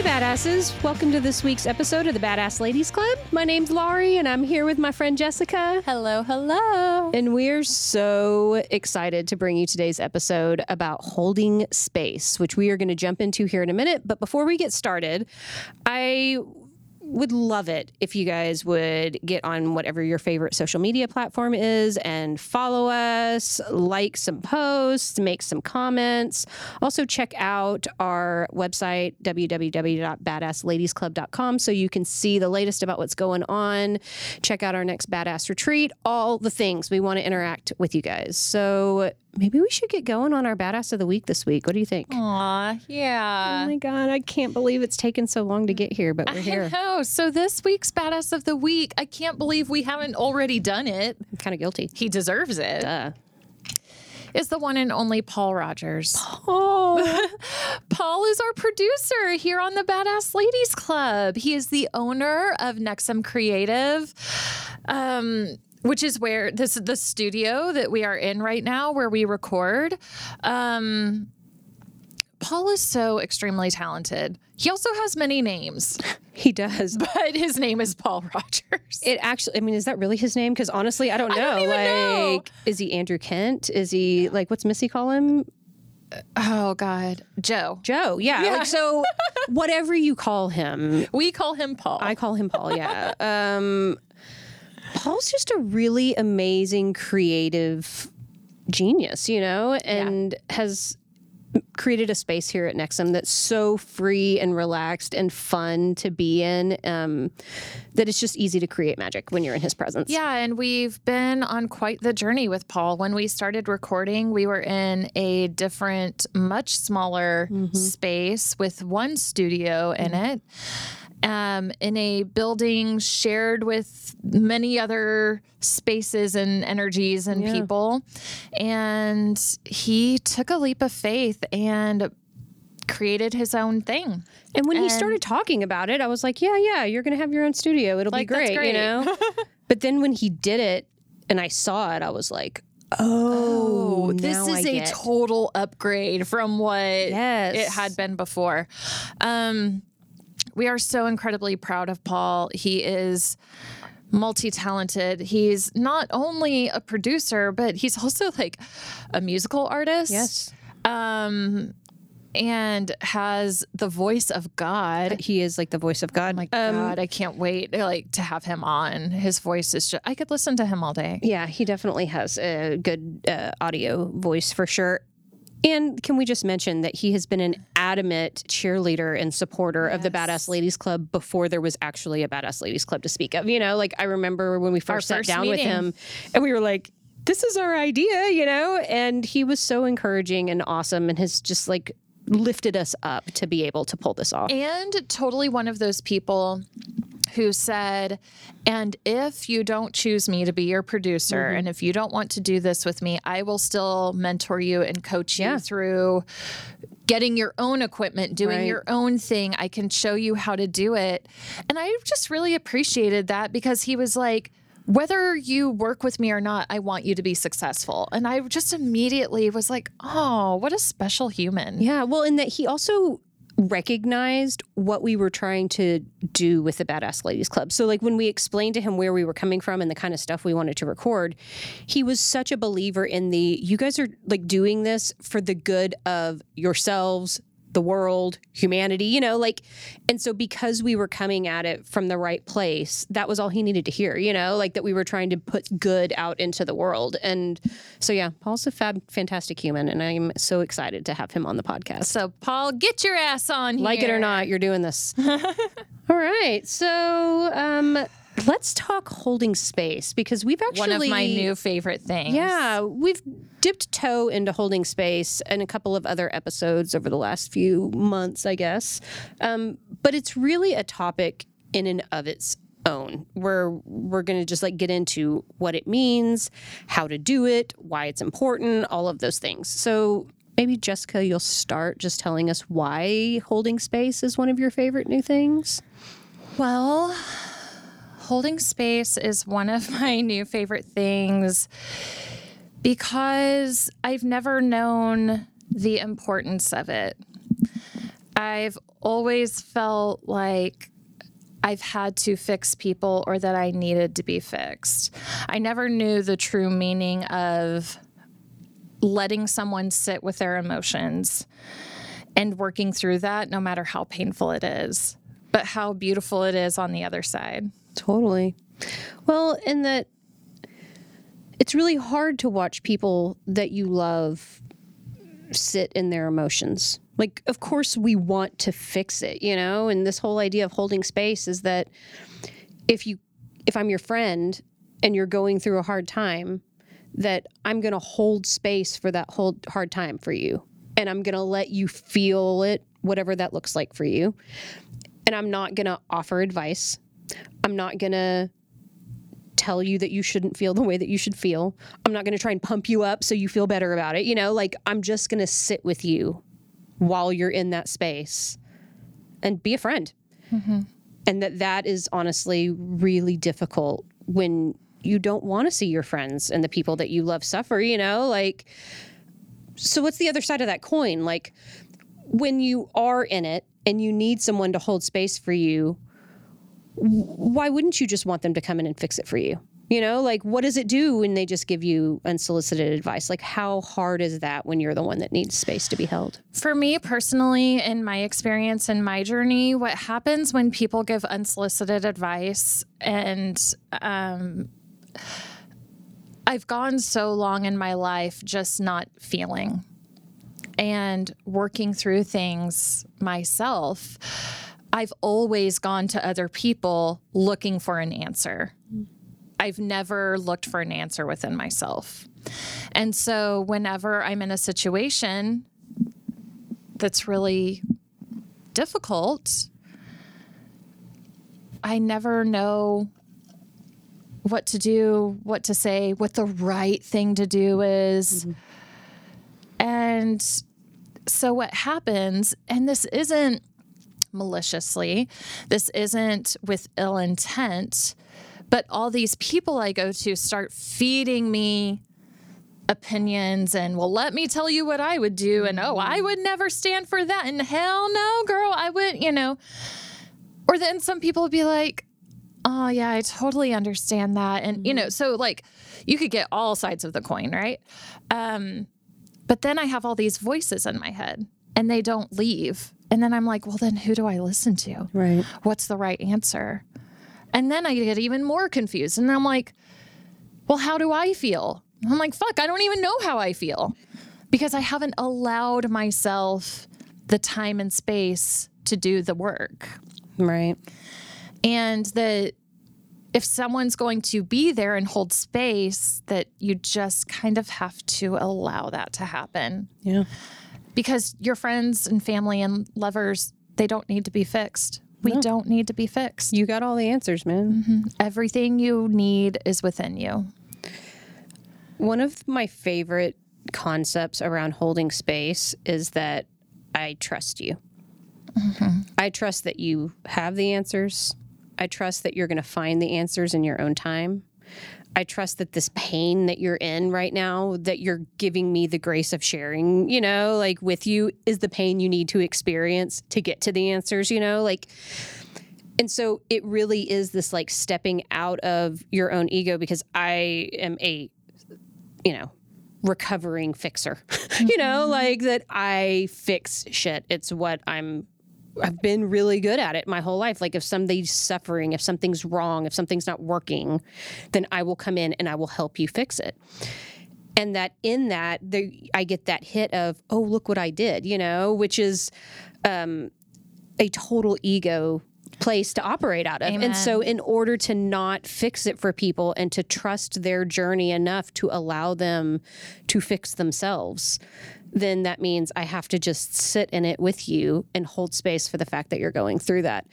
Hey, badasses. Welcome to this week's episode of the Badass Ladies Club. My name's Laurie, and I'm here with my friend Jessica. Hello, hello. And we're so excited to bring you today's episode about holding space, which we are going to jump into here in a minute. But before we get started, I would love it if you guys would get on whatever your favorite social media platform is and follow us, like some posts, make some comments. Also, check out our website, www.badassladiesclub.com, so you can see the latest about what's going on. Check out our next Badass Retreat, all the things. We want to interact with you guys. So, maybe we should get going on our Badass of the Week this week. What do you think? Aw, yeah. Oh my God, I can't believe it's taken so long to get here, but we're I here. know. So this week's Badass of the Week, I can't believe we haven't already done it. I'm kind of guilty. He deserves it. Uh, Is the one and only Paul Rogers. oh, Paul is our producer here on the Badass Ladies Club. He is the owner of Nexum Creative. Um, which is where this is the studio that we are in right now where we record. Um, Paul is so extremely talented. He also has many names, he does. but his name is Paul Rogers. It actually, I mean, is that really his name? Because honestly, I don't know. don't even like, know. is he Andrew Kent? Is he like what's Missy call him? oh God, Joe. Joe. Yeah. Yeah. Like so, whatever you call him, We call him Paul. I call him Paul. Yeah. Um, Paul's just a really amazing creative genius, you know, and has created a space here at Nexum that's so free and relaxed and fun to be in um, that it's just easy to create magic when you're in his presence. Yeah, and we've been on quite the journey with Paul. When we started recording, we were in a different, much smaller space with one studio in it, um, in a building shared with many other spaces and energies and Yeah. people. And he took a leap of faith and created his own thing. And when he started talking about it, I was like, yeah, yeah, you're going to have your own studio. It'll Like, be great, great. you know? but then when he did it and I saw it, I was like, oh, this is a total upgrade from what Yes. it had been before. Um, we are so incredibly proud of Paul. He is multi-talented. He's not only a producer, but he's also like a musical artist. Yes. Um, and has the voice of God. He is like the voice of God. My Um, God, I can't wait like to have him on. His voice is just I could listen to him all day. Yeah, he definitely has a good uh, audio voice for sure. And can we just mention that he has been an adamant cheerleader and supporter of the Badass Ladies Club before there was actually a Badass Ladies Club to speak of. You know, like I remember when we first sat first down with him and we were like, this is our idea, you know? And he was so encouraging and awesome and has just like lifted us up to be able to pull this off. And totally one of those people who said, and if you don't choose me to be your producer, Mm-hmm. and if you don't want to do this with me, I will still mentor you and coach you Yeah. through getting your own equipment, doing Right. your own thing. I can show you how to do it. And I just really appreciated that because he was like, whether you work with me or not, I want you to be successful. And I just immediately was like, oh, what a special human. Yeah, well, in that he also recognized what we were trying to do with the Badass Ladies Club. So, like, when we explained to him where we were coming from and the kind of stuff we wanted to record, he was such a believer in the you guys are like doing this for the good of yourselves, the world, humanity, you know, like, and so because we were coming at it from the right place, that was all he needed to hear, you know, like that we were trying to put good out into the world. And so, yeah, Paul's a fab, fantastic human, and I'm so excited to have him on the podcast. So, Paul, get your ass on here. Like it or not, you're doing this. All right. So um, let's talk holding space because we've actually. One of my new favorite things. Yeah, we've dipped toe into holding space and a couple of other episodes over the last few months, I guess. Um, but it's really a topic in and of its own. Where we're going to just like get into what it means, how to do it, why it's important, all of those things. So maybe Jessica, you'll start just telling us why holding space is one of your favorite new things. Well, holding space is one of my new favorite things because I've never known the importance of it. I've always felt like I've had to fix people or that I needed to be fixed. I never knew the true meaning of letting someone sit with their emotions and working through that, no matter how painful it is, but how beautiful it is on the other side. Totally. Well, in that it's really hard to watch people that you love sit in their emotions. Like, of course, we want to fix it, you know? And this whole idea of holding space is that if you, if I'm your friend and you're going through a hard time, that I'm going to hold space for that whole hard time for you. And I'm going to let you feel it, whatever that looks like for you. And I'm not going to offer advice. I'm not going to tell you that you shouldn't feel the way that you should feel. I'm not going to try and pump you up so you feel better about it. You know, like I'm just going to sit with you while you're in that space and be a friend. Mm-hmm. And that that is honestly really difficult when you don't want to see your friends and the people that you love suffer, you know? Like, so what's the other side of that coin? Like, when you are in it and you need someone to hold space for you, why wouldn't you just want them to come in and fix it for you? You know, like what does it do when they just give you unsolicited advice? Like, how hard is that when you're the one that needs space to be held? For me personally, in my experience and my journey, what happens when people give unsolicited advice and um, I've gone so long in my life just not feeling and working through things myself. I've always gone to other people looking for an answer. I've never looked for an answer within myself. And so, whenever I'm in a situation that's really difficult, I never know what to do, what to say, what the right thing to do is. Mm-hmm. And so what happens, and this isn't maliciously, this isn't with ill intent, but all these people I go to start feeding me opinions and well let me tell you what I would do and oh I would never stand for that and hell no girl I would you know. Or then some people would be like oh yeah i totally understand that and you know mm-hmm. so like you could get all sides of the coin right? Um but then i have all these voices in my head and they don't leave. And then i'm like well then who do i listen to? Right. What's the right answer? And then i get even more confused and i'm like well how do i feel? I'm like fuck i don't even know how i feel. Because i haven't allowed myself the time and space to do the work. Right. And that if someone's going to be there and hold space that you just kind of have to allow that to happen. Yeah because your friends and family and lovers they don't need to be fixed we no. don't need to be fixed you got all the answers man mm-hmm. everything you need is within you one of my favorite concepts around holding space is that i trust you mm-hmm. i trust that you have the answers I trust that you're going to find the answers in your own time. I trust that this pain that you're in right now, that you're giving me the grace of sharing, you know, like with you, is the pain you need to experience to get to the answers, you know, like. And so it really is this like stepping out of your own ego because I am a, you know, recovering fixer, you know, mm-hmm. like that I fix shit. It's what I'm I've been really good at it my whole life. Like if somebody's suffering, if something's wrong, if something's not working, then I will come in and I will help you fix it. And that in that, I get that hit of, oh, look what I did, you know, which is um, a total ego place to operate out of. Amen. And so, in order to not fix it for people and to trust their journey enough to allow them to fix themselves, then that means I have to just sit in it with you and hold space for the fact that you're going through that.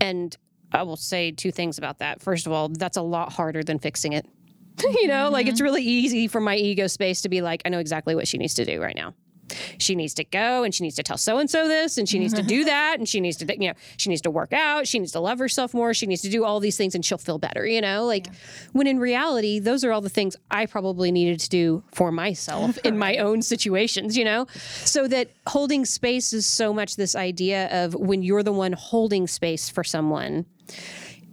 And I will say two things about that. First of all, that's a lot harder than fixing it. you know, like it's mm-hmm. really easy for my ego space to be like, I know exactly what she needs to do right now. She needs to go and she needs to tell so and so this and she needs to do that and she needs to, you know, she needs to work out. She needs to love herself more. She needs to do all these things and she'll feel better, you know? Like when in reality, those are all the things I probably needed to do for myself in my own situations, you know? So that holding space is so much this idea of when you're the one holding space for someone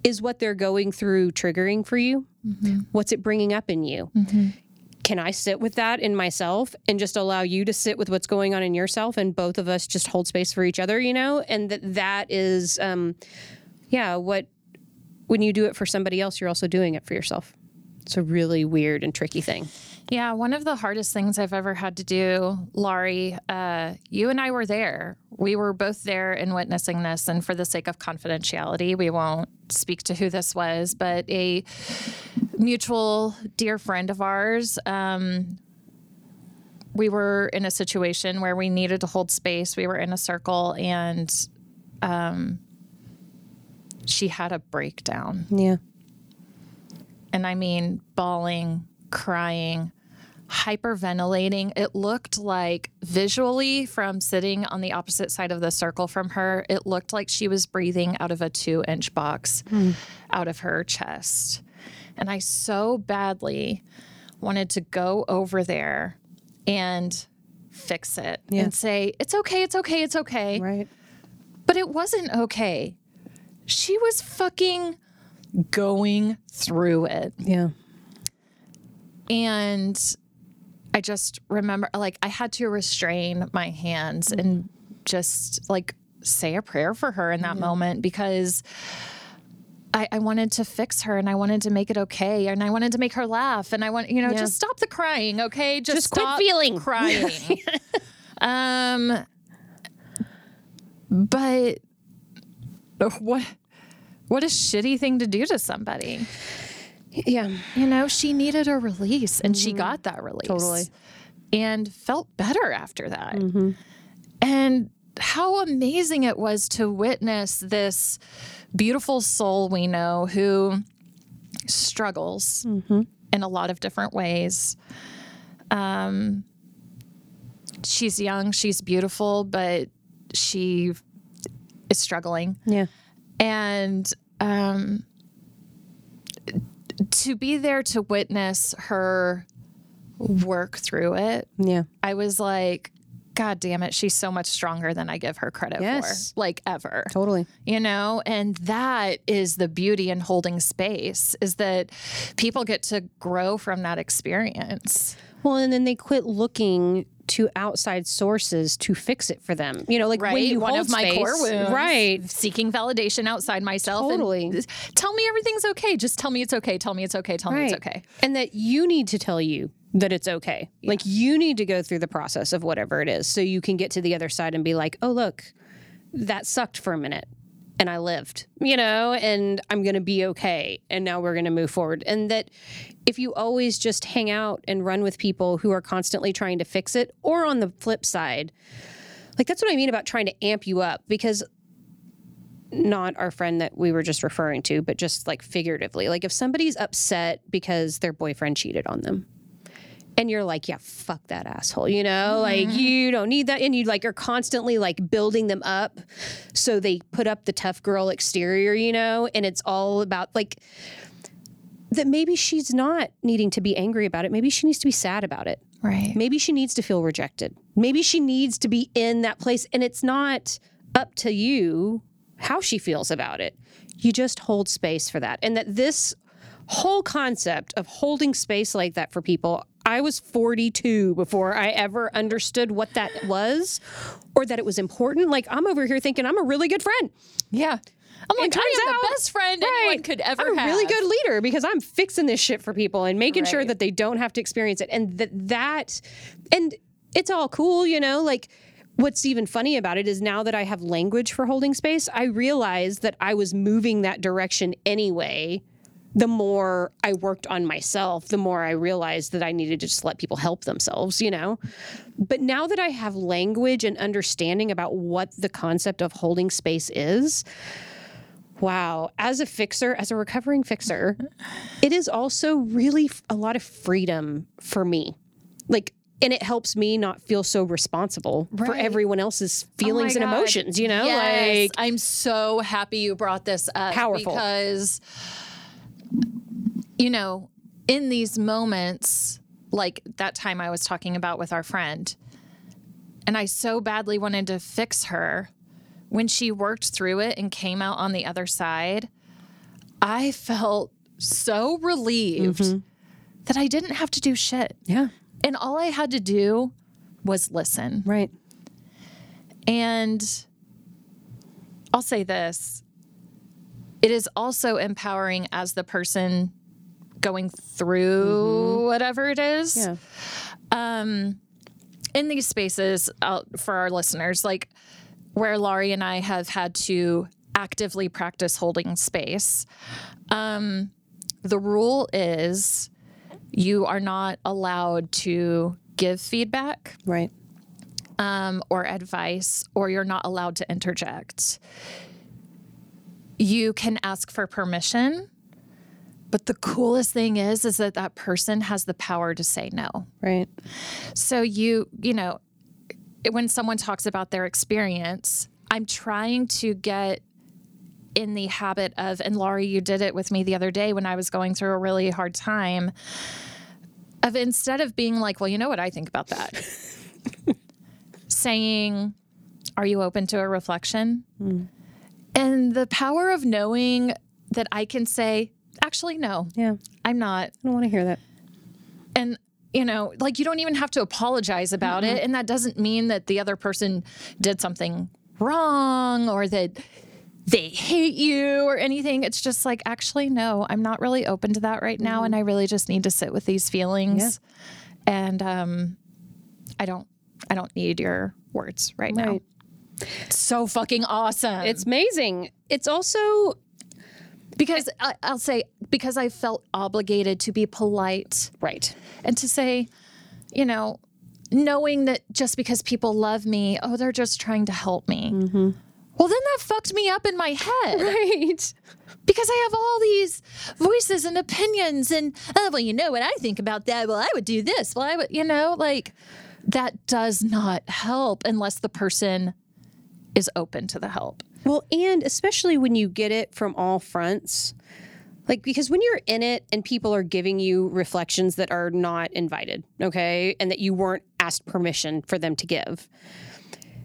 is what they're going through triggering for you? Mm-hmm. What's it bringing up in you? Mm-hmm. Can I sit with that in myself and just allow you to sit with what's going on in yourself and both of us just hold space for each other, you know? And that that is um yeah, what when you do it for somebody else, you're also doing it for yourself. It's a really weird and tricky thing. Yeah, one of the hardest things I've ever had to do, Laurie, uh, you and I were there. We were both there and witnessing this. And for the sake of confidentiality, we won't speak to who this was, but a mutual dear friend of ours. Um, we were in a situation where we needed to hold space. We were in a circle and um, she had a breakdown Yeah. and I mean bawling, crying, hyperventilating. It looked like visually from sitting on the opposite side of the circle from her, it looked like she was breathing out of a two inch box hmm. out of her chest. And I so badly wanted to go over there and fix it and say, it's okay, it's okay, it's okay. Right. But it wasn't okay. She was fucking going through it. Yeah. And I just remember, like, I had to restrain my hands and just like say a prayer for her in that moment because I, I wanted to fix her and I wanted to make it okay and I wanted to make her laugh and I want, you know, Yeah. just stop the crying, okay? Just, Just quit stop feeling. crying. um, but what? What a shitty thing to do to somebody. Yeah. You know, she needed a release and she got that release. Totally. And felt better after that. And how amazing it was to witness this beautiful soul we know who struggles in a lot of different ways. Um, she's young, she's beautiful, but she is struggling Yeah. and um, to be there to witness her work through it, Yeah. I was like, God damn it, she's so much stronger than I give her credit Yes. for, like ever. Totally. You know, and that is the beauty in holding space is that people get to grow from that experience. Well, and then they quit looking to outside sources to fix it for them. You know, like Right. when you One hold of my space, core wounds. right? Seeking validation outside myself. and Totally. tell me everything's okay. Just tell me it's okay. Tell me it's okay. Tell me it's okay. And that you need to tell you that it's okay. Like you need to go through the process of whatever it is so you can get to the other side and be like, oh, look, that sucked for a minute and I lived, you know, and I'm going to be okay. And now we're going to move forward. And that if you always just hang out and run with people who are constantly trying to fix it, or on the flip side, like that's what I mean about trying to amp you up because not our friend that we were just referring to, but just like figuratively. Like if somebody's upset because their boyfriend cheated on them. And you're like, yeah, fuck that asshole, you know? Like mm-hmm. you don't need that. And you like are constantly like building them up. So they put up the tough girl exterior, you know, and it's all about like that maybe she's not needing to be angry about it. Maybe she needs to be sad about it. Right. Maybe she needs to feel rejected. Maybe she needs to be in that place. And it's not up to you how she feels about it. You just hold space for that. And that this whole concept of holding space like that for people, I was 42 before I ever understood what that was or that it was important. Like, I'm over here thinking I'm a really good friend. Yeah. I'm like, I am out- the best friend anyone could ever I'm a have. really good leader because I'm fixing this shit for people and making sure that they don't have to experience it. And that that and it's all cool, you know, like what's even funny about it is now that I have language for holding space, I realize that I was moving that direction anyway. The more I worked on myself, the more I realized that I needed to just let people help themselves, you know? But now that I have language and understanding about what the concept of holding space is, wow, as a fixer, as a recovering fixer, it is also really a lot of freedom for me. Like, and it helps me not feel so responsible for everyone else's oh feelings Oh and God. emotions, you know? Yes. Like, I'm so happy you brought this up. Powerful. Because, you know, in these moments, like that time I was talking about with our friend, and I so badly wanted to fix her, when she worked through it and came out on the other side, I felt so relieved Mm-hmm. that I didn't have to do shit. yeah, And all I had to do was listen. right. And I'll say this it is also empowering as the person going through whatever it is. Yeah. In these spaces, uh, for our listeners, like where Laurie and I have had to actively practice holding space, um, the rule is you are not allowed to give feedback Right. um, or advice, or you're not allowed to interject. You can ask for permission, but the coolest thing is, is that that person has the power to say no. Right. So you, you know, when someone talks about their experience, I'm trying to get in the habit of, and Laurie, you did it with me the other day when I was going through a really hard time, of instead of being like, well, you know what I think about that, saying, are you open to a reflection? Hmm. And the power of knowing that I can say, actually, no, Yeah. I'm not. I don't want to hear that. and you know like you don't even have to apologize about it. And that doesn't mean that the other person did something wrong or that they hate you or anything. It's just like actually no i'm not really open to that right now and i really just need to sit with these feelings. And um i don't i don't need your words right, now. Right. It's so fucking awesome It's amazing. It's also because I, i'll say because i felt obligated to be polite right. and to say, you know, knowing that just because people love me, oh, they're just trying to help me. Mm-hmm. Well, then that fucked me up in my head Right. because I have all these voices and opinions, and oh, well, you know what I think about that. Well, I would do this. Well, I would, you know, like that does not help unless the person is open to the help. Well, and especially when you get it from all fronts. Like, because when you're in it and people are giving you reflections that are not invited, okay, and that you weren't asked permission for them to give,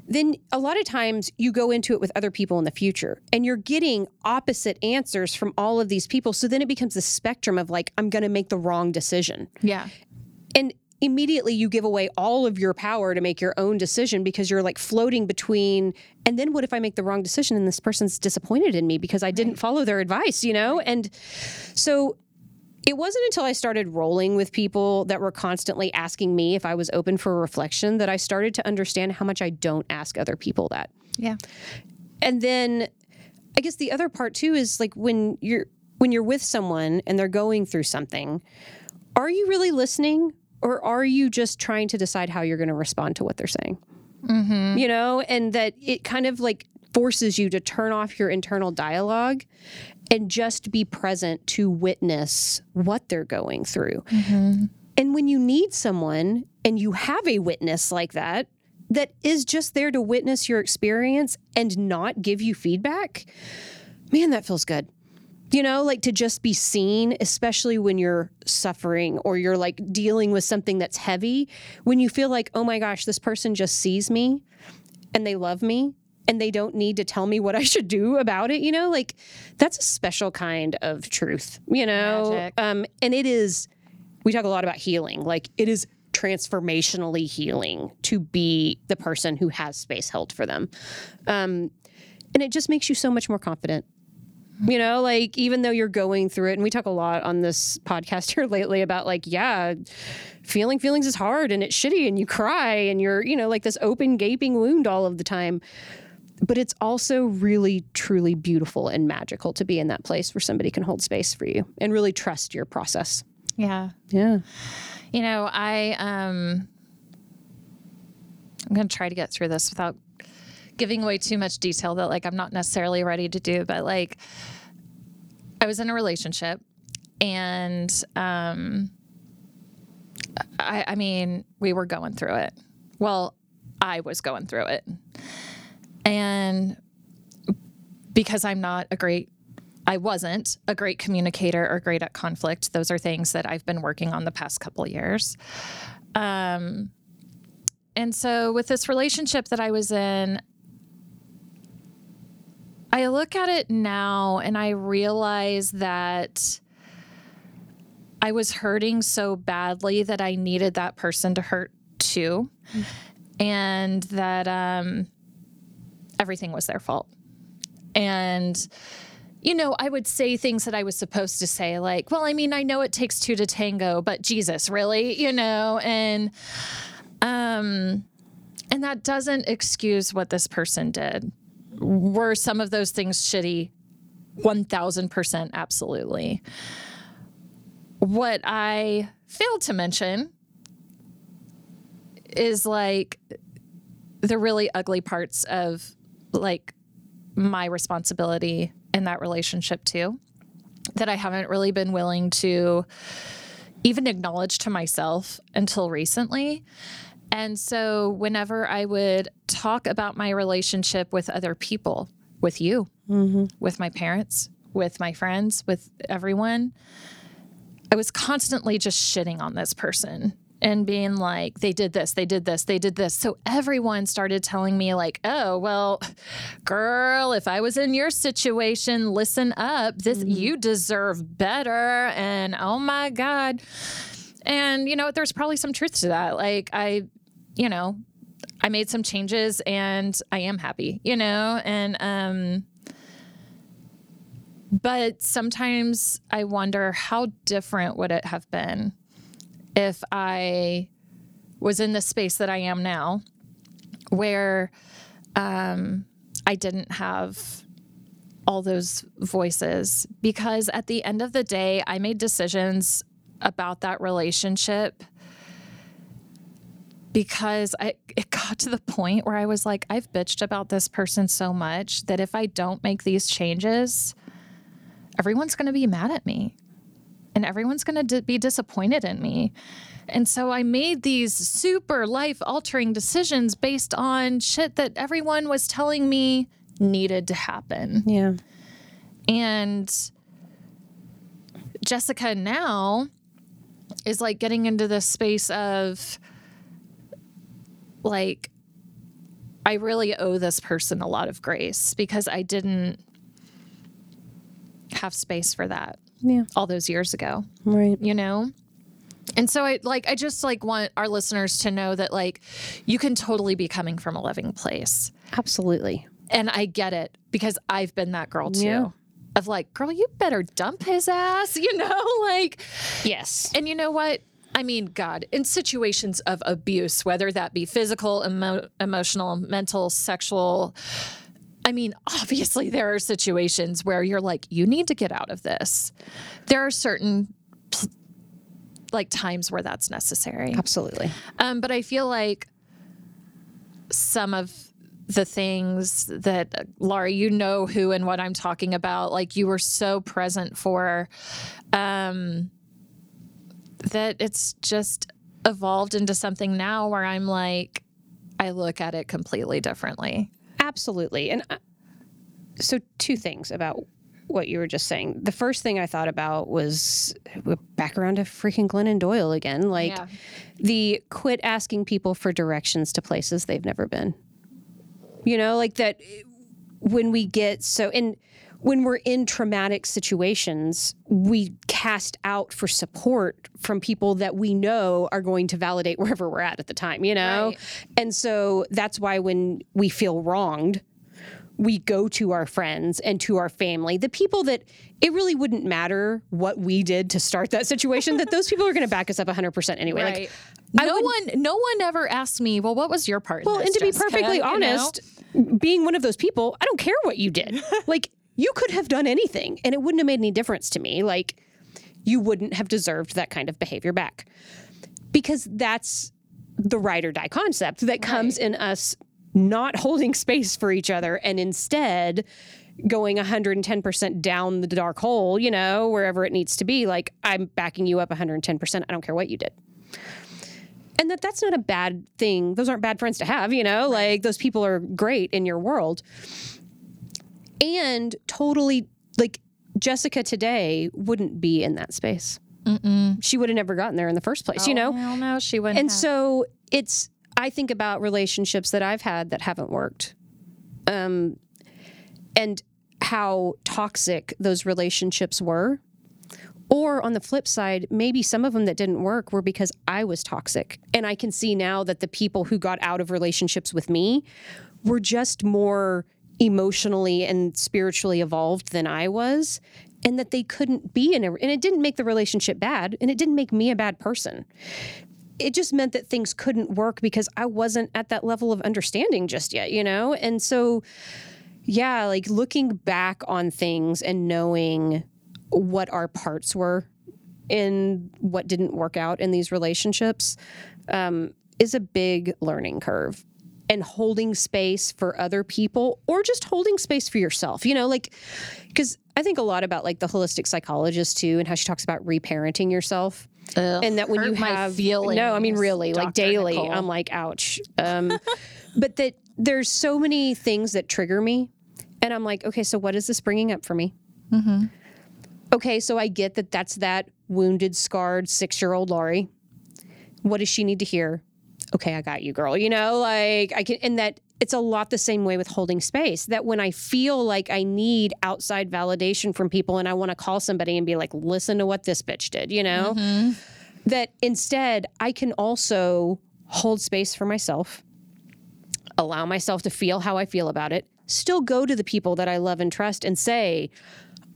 then a lot of times you go into it with other people in the future and you're getting opposite answers from all of these people. So then it becomes a spectrum of like, I'm going to make the wrong decision. Yeah. And immediately you give away all of your power to make your own decision because you're like floating between and then what if i make the wrong decision and this person's disappointed in me because i didn't follow their advice you know? And so it wasn't until i started rolling with people that were constantly asking me if i was open for reflection that i started to understand how much i don't ask other people that. Yeah. and then i guess the other part too is like when you're when you're with someone and they're going through something are you really listening or are you just trying to decide how you're going to respond to what they're saying? Mm-hmm. You know and that it kind of like forces you to turn off your internal dialogue and just be present to witness what they're going through. Mm-hmm. And when you need someone and you have a witness like that, that is just there to witness your experience and not give you feedback, man, that feels good. You know, like to just be seen, especially when you're suffering or you're like dealing with something that's heavy, when you feel like, oh my gosh, this person just sees me and they love me and they don't need to tell me what I should do about it, you know, like that's a special kind of truth, you know? Um, and it is, we talk a lot about healing, like it is transformationally healing to be the person who has space held for them. Um, and it just makes you so much more confident. You know, like even though you're going through it, and we talk a lot on this podcast here lately about like, yeah, feeling feelings is hard and it's shitty and you cry and you're, you know, like this open, gaping wound all of the time. But it's also really, truly beautiful and magical to be in that place where somebody can hold space for you and really trust your process. Yeah. Yeah. You know, I um I'm going to try to get through this without giving away too much detail that like I'm not necessarily ready to do, but like I was in a relationship and um I I mean, we were going through it. Well, I was going through it. And because I'm not a great I wasn't a great communicator or great at conflict. Those are things that I've been working on the past couple years. Um, and so with this relationship that I was in, I look at it now and I realize that I was hurting so badly that I needed that person to hurt too. And that um, everything was their fault. And, you know, I would say things that I was supposed to say, like, well, I mean, I know it takes two to tango, but Jesus, really? You know, and, um, and that doesn't excuse what this person did. Were some of those things shitty? 1000% absolutely. What I failed to mention is like the really ugly parts of like my responsibility in that relationship too that I haven't really been willing to even acknowledge to myself until recently. And so, whenever I would talk about my relationship with other people, with you, mm-hmm. with my parents, with my friends, with everyone, I was constantly just shitting on this person and being like, they did this, they did this, they did this. So everyone started telling me, like, oh, well, girl, if I was in your situation, listen up. This, mm-hmm. you deserve better. And oh my God. And, you know, there's probably some truth to that. Like, I, you know, I made some changes and I am happy, you know, and, um, but sometimes I wonder how different would it have been if I was in the space that I am now, where um, I didn't have all those voices. Because at the end of the day, I made decisions about that relationship because I it got to the point where I was like, I've bitched about this person so much that if I don't make these changes, everyone's going to be mad at me and everyone's going to be disappointed in me. And so I made these super life altering decisions based on shit that everyone was telling me needed to happen. Yeah. And Jessica now is like getting into this space of like, I really owe this person a lot of grace because I didn't have space for that Yeah. all those years ago, Right. you know? And so I like I just like want our listeners to know that like you can totally be coming from a loving place. Absolutely. And I get it because I've been that girl too. Yeah. Of like, girl, you better dump his ass, you know? Like, Yes. and you know what? I mean, God, in situations of abuse, whether that be physical, emo- emotional, mental, sexual, I mean, obviously, there are situations where you're like, you need to get out of this. There are certain like times where that's necessary. Absolutely. Um, but I feel like some of the things that uh, Laurie, you know who and what I'm talking about, like you were so present for, um, that it's just evolved into something now where I'm like, I look at it completely differently. Absolutely. And I, so, two things about what you were just saying. The first thing I thought about was we're back around to freaking Glennon Doyle again. Like Yeah. the quit asking people for directions to places they've never been. You know, like that when we get so, and when we're in traumatic situations, we cast out for support from people that we know are going to validate wherever we're at at the time, you know? Right. And so that's why when we feel wronged, we go to our friends and to our family, the people that it really wouldn't matter what we did to start that situation, that those people are going to back us up 100% anyway. Like, I no one, no one ever asked me. Well, what was your part? in well, this, and to be Jessica?" perfectly You know? honest, being one of those people, I don't care what you did. like, you could have done anything and it wouldn't have made any difference to me. Like, you wouldn't have deserved that kind of behavior back because that's the ride or die concept that comes in us not holding space for each other and instead going 110% down the dark hole, you know, wherever it needs to be. Like, I'm backing you up 110%. I don't care what you did. And that that's not a bad thing. Those aren't bad friends to have, you know, like those people are great in your world. And totally, like, Jessica today wouldn't be in that space. She would have never gotten there in the first place, you know? Hell no, she wouldn't. And have. so it's, I think about relationships that I've had that haven't worked. Um, and how toxic those relationships were. Or on the flip side, maybe some of them that didn't work were because I was toxic. And I can see now that the people who got out of relationships with me were just more emotionally and spiritually evolved than I was. And that they couldn't be in a, and it didn't make the relationship bad, and it didn't make me a bad person it just meant that things couldn't work because I wasn't at that level of understanding just yet, you know? And so, yeah, like looking back on things and knowing what our parts were in what didn't work out in these relationships um, is a big learning curve. And holding space for other people or just holding space for yourself, you know, like, because I think a lot about like the holistic psychologist too and how she talks about reparenting yourself Ugh, and that when you hurt my have feelings, no i mean really like daily Nicole. i'm like ouch um, but that there's so many things that trigger me and i'm like okay so what is this bringing up for me Mm-hmm. okay so i get that that's that wounded scarred six year old laurie what does she need to hear okay i got you girl you know like i can and that it's a lot the same way with holding space that when i feel like i need outside validation from people and i want to call somebody and be like listen to what this bitch did you know Mm-hmm. that instead I can also hold space for myself, allow myself to feel how I feel about it, still go to the people that I love and trust and say,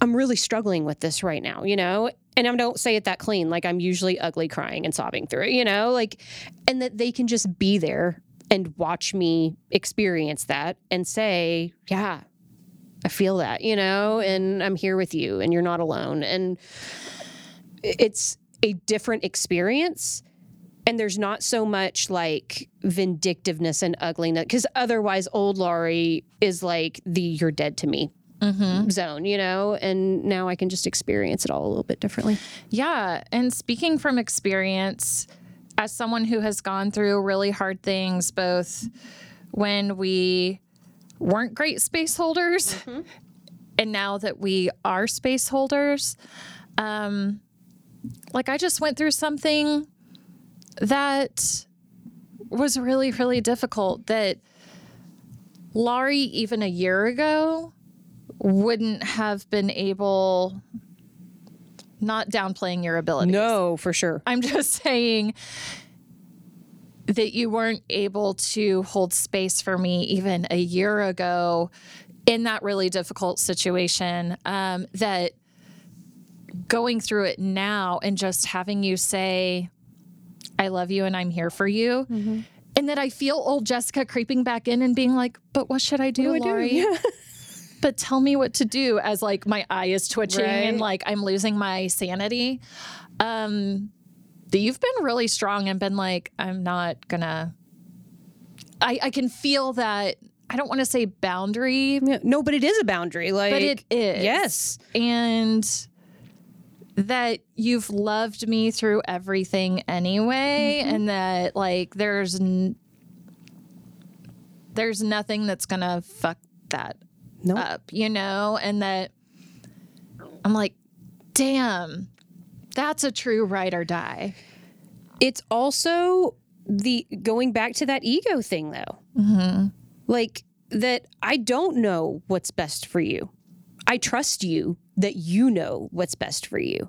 I'm really struggling with this right now, you know? And I don't say it that clean, like I'm usually ugly crying and sobbing through it, you know? Like, and that they can just be there and watch me experience that and say, yeah, I feel that, you know, and I'm here with you and you're not alone. And it's a different experience and there's not so much like vindictiveness and ugliness because otherwise old laurie is like the you're dead to me zone you know and now i can just experience it all a little bit differently Yeah. And speaking from experience, as someone who has gone through really hard things, both when we weren't great space holders and now that we are space holders, um, like I just went through something that was really, really difficult that Laurie, even a year ago, wouldn't have been able, not downplaying your abilities. no for sure I'm just saying that you weren't able to hold space for me even a year ago in that really difficult situation. Um, that going through it now and just having you say, I love you and I'm here for you. And that I feel old Jessica creeping back in and being like, but what should I do, Laurie? but tell me what to do as like my eye is twitching and like I'm losing my sanity. Um that you've been really strong and been like, I'm not gonna I, I can feel that I don't want to say boundary, no but it is a boundary like but it is. yes And that you've loved me through everything anyway, Mm-hmm. and that like there's n- there's nothing that's gonna fuck that Nope. up, you know, and that I'm like, damn, that's a true ride or die. it's also the going back to that ego thing though. Mm-hmm. Like that i don't know what's best for you. I trust you that you know what's best for you.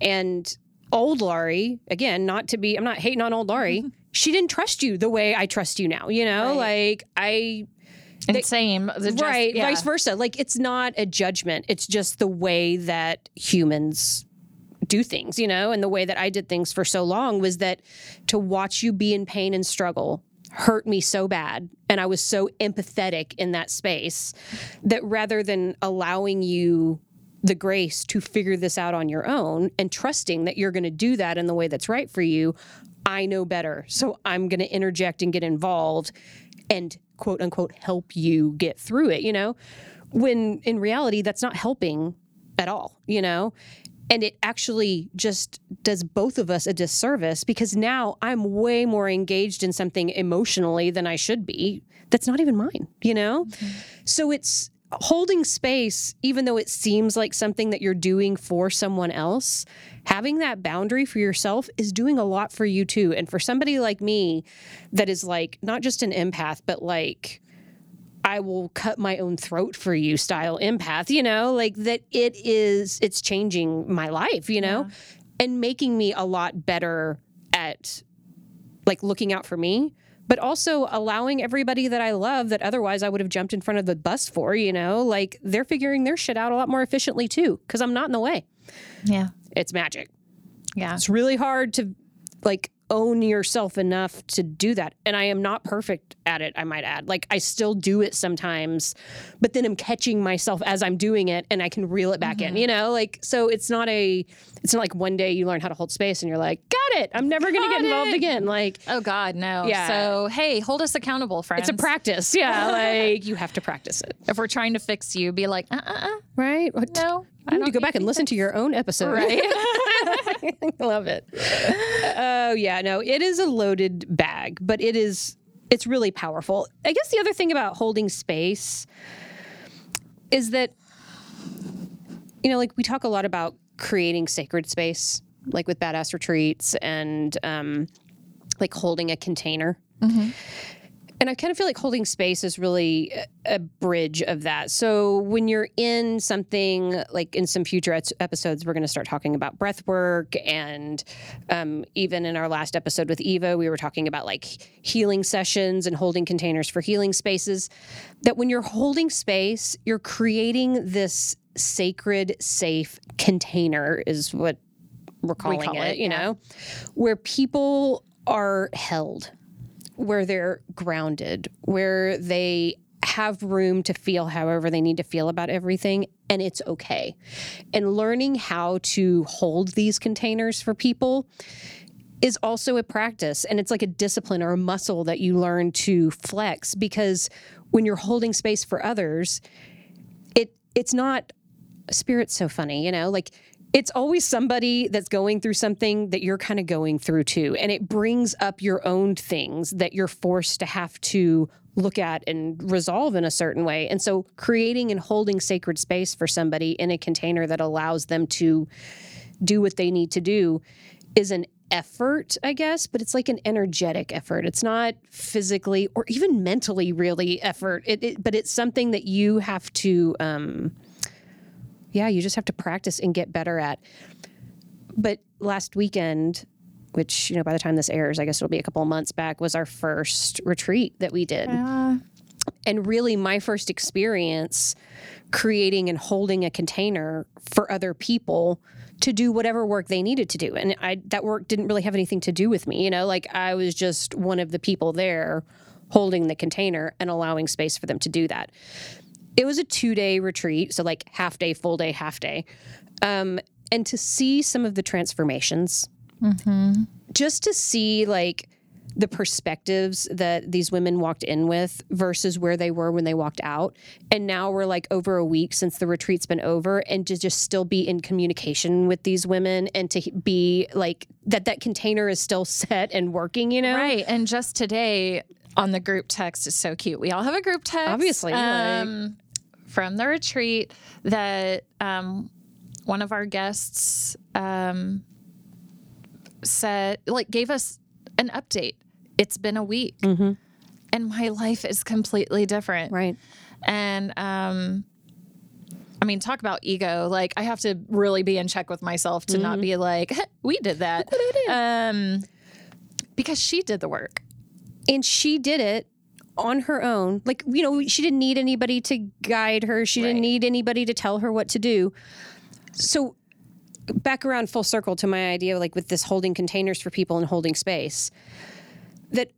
And old laurie again not to be i'm not hating on old laurie. Mm-hmm. She didn't trust you the way i trust you now you know? Like i And same, the just- right yeah. vice versa. Like it's not a judgment. It's just the way that humans do things you know? And the way that i did things for so long was that to watch you be in pain and struggle hurt me so bad and i was so empathetic in that space that rather than allowing you the grace to figure this out on your own and trusting that you're going to do that in the way that's right for you i know better. So i'm going to interject and get involved and quote unquote help you get through it, you know? When in reality, that's not helping at all, you know? And it actually just does both of us a disservice because now I'm way more engaged in something emotionally than I should be. That's not even mine, you know? Mm-hmm. So it's holding space, even though it seems like something that you're doing for someone else, having that boundary for yourself is doing a lot for you too. And for somebody like me that is like not just an empath, but like, I will cut my own throat for you style empath, you know, like that it is, it's changing my life, you know, and making me a lot better at like looking out for me, but also allowing everybody that I love that otherwise I would have jumped in front of the bus for, you know, like they're figuring their shit out a lot more efficiently too, because I'm not in the way. Yeah. It's magic. Yeah. It's really hard to like own yourself enough to do that. And I am not perfect at it, I might add. Like I still do it sometimes, but then I'm catching myself as I'm doing it and I can reel it back in, you know? Like so it's not a it's not like one day you learn how to hold space and you're like, "Got it. I'm never going to get involved it." again." Like Oh God, no. Yeah. So hey, hold us accountable, friends. it's a practice. Yeah, like you have to practice it. if we're trying to fix you, be like, uh, uh, uh Right? No. You need to go back and listen to your own episode. Right. I love it. Oh yeah, no, it is a loaded bag, but it is it's really powerful. I guess the other thing about holding space is that you know, like we talk a lot about creating sacred space, like with badass retreats and um, like holding a container. And I kind of feel like holding space is really a- bridge of that. So when you're in something like in some future episodes, we're going to start talking about breath work. And um, even in our last episode with Eva, we were talking about like healing sessions and holding containers for healing spaces. That when you're holding space, you're creating this sacred, safe container, is what we're calling call it, it, you yeah. know, where people are held where they're grounded, where they have room to feel however they need to feel about everything, and it's okay. And learning how to hold these containers for people is also a practice and it's like a discipline or a muscle that you learn to flex because when you're holding space for others it it's not spirit's so funny you know like it's always somebody that's going through something that you're kind of going through too and it brings up your own things that you're forced to have to look at and resolve in a certain way and so creating and holding sacred space for somebody in a container that allows them to do what they need to do is an effort, I guess, but it's like an energetic effort. It's not physically or even mentally really effort. It, it but it's something that you have to um yeah, you just have to practice and get better at. But last weekend, which, you know, by the time this airs, I guess it'll be a couple of months back, was our first retreat that we did. And really my first experience creating and holding a container for other people to do whatever work they needed to do. And I that work didn't really have anything to do with me you know? Like I was just one of the people there holding the container and allowing space for them to do that it was a 2-day retreat so like half day full day half day um and to see some of the transformations just to see like the perspectives that these women walked in with versus where they were when they walked out. And now we're like over a week since the retreat's been over and to just still be in communication with these women and to be like that that container is still set and working, you know? Right. And just today on the group text is so cute. We all have a group text. Obviously, like- Um, from the retreat that um, one of our guests um, said, like, gave us an update. It's been a week. And my life is completely different. Right. And um I mean, talk about ego. Like I have to really be in check with myself to not be like, we did that. Um because she did the work. and she did it on her own. Like, you know, she didn't need anybody to guide her. She didn't need anybody to tell her what to do. So back around full circle to my idea like with this holding containers for people and holding space that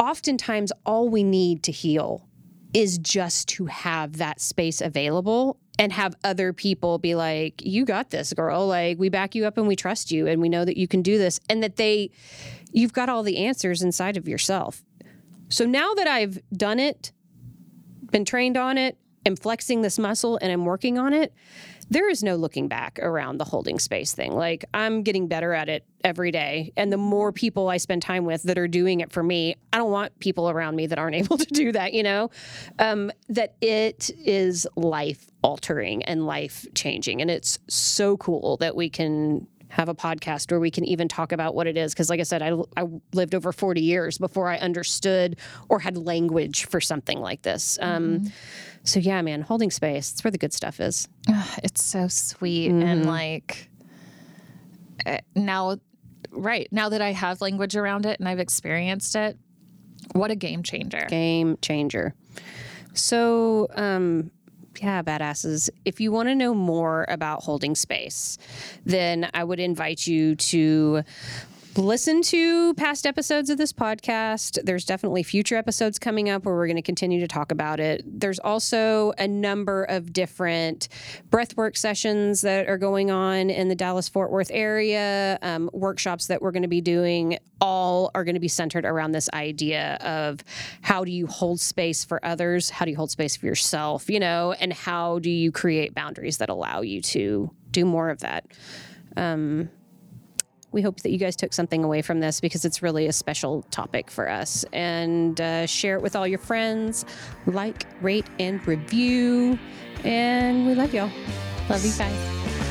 oftentimes all we need to heal is just to have that space available and have other people be like you got this girl like we back you up and we trust you and we know that you can do this and that they you've got all the answers inside of yourself So now that I've done it, been trained on it, am flexing this muscle and I'm working on it, there is no looking back around the holding space thing. Like I'm getting better at it every day. And the more people I spend time with that are doing it for me, I don't want people around me that aren't able to do that, you know? Um, that it is life altering and life changing. And it's so cool that we can have a podcast where we can even talk about what it is. Because, like I said, I, I lived over 40 years before I understood or had language for something like this. Um, so, yeah, man, holding space, it's where the good stuff is. It's so sweet and like eh, now right now that i have language around it and i've experienced it what a game changer Game changer. So, um, yeah, badasses. If you want to know more about holding space, then I would invite you to listen to past episodes of this podcast. There's definitely future episodes coming up where we're going to continue to talk about it. There's also a number of different breathwork sessions that are going on in the Dallas Fort Worth area, um, workshops that we're going to be doing. All are going to be centered around this idea of how do you hold space for others? How do you hold space for yourself? You know, and how do you create boundaries that allow you to do more of that? Um, we hope that you guys took something away from this because it's really a special topic for us. And uh, share it with all your friends. Like, rate, and review. And we love y'all. love you guys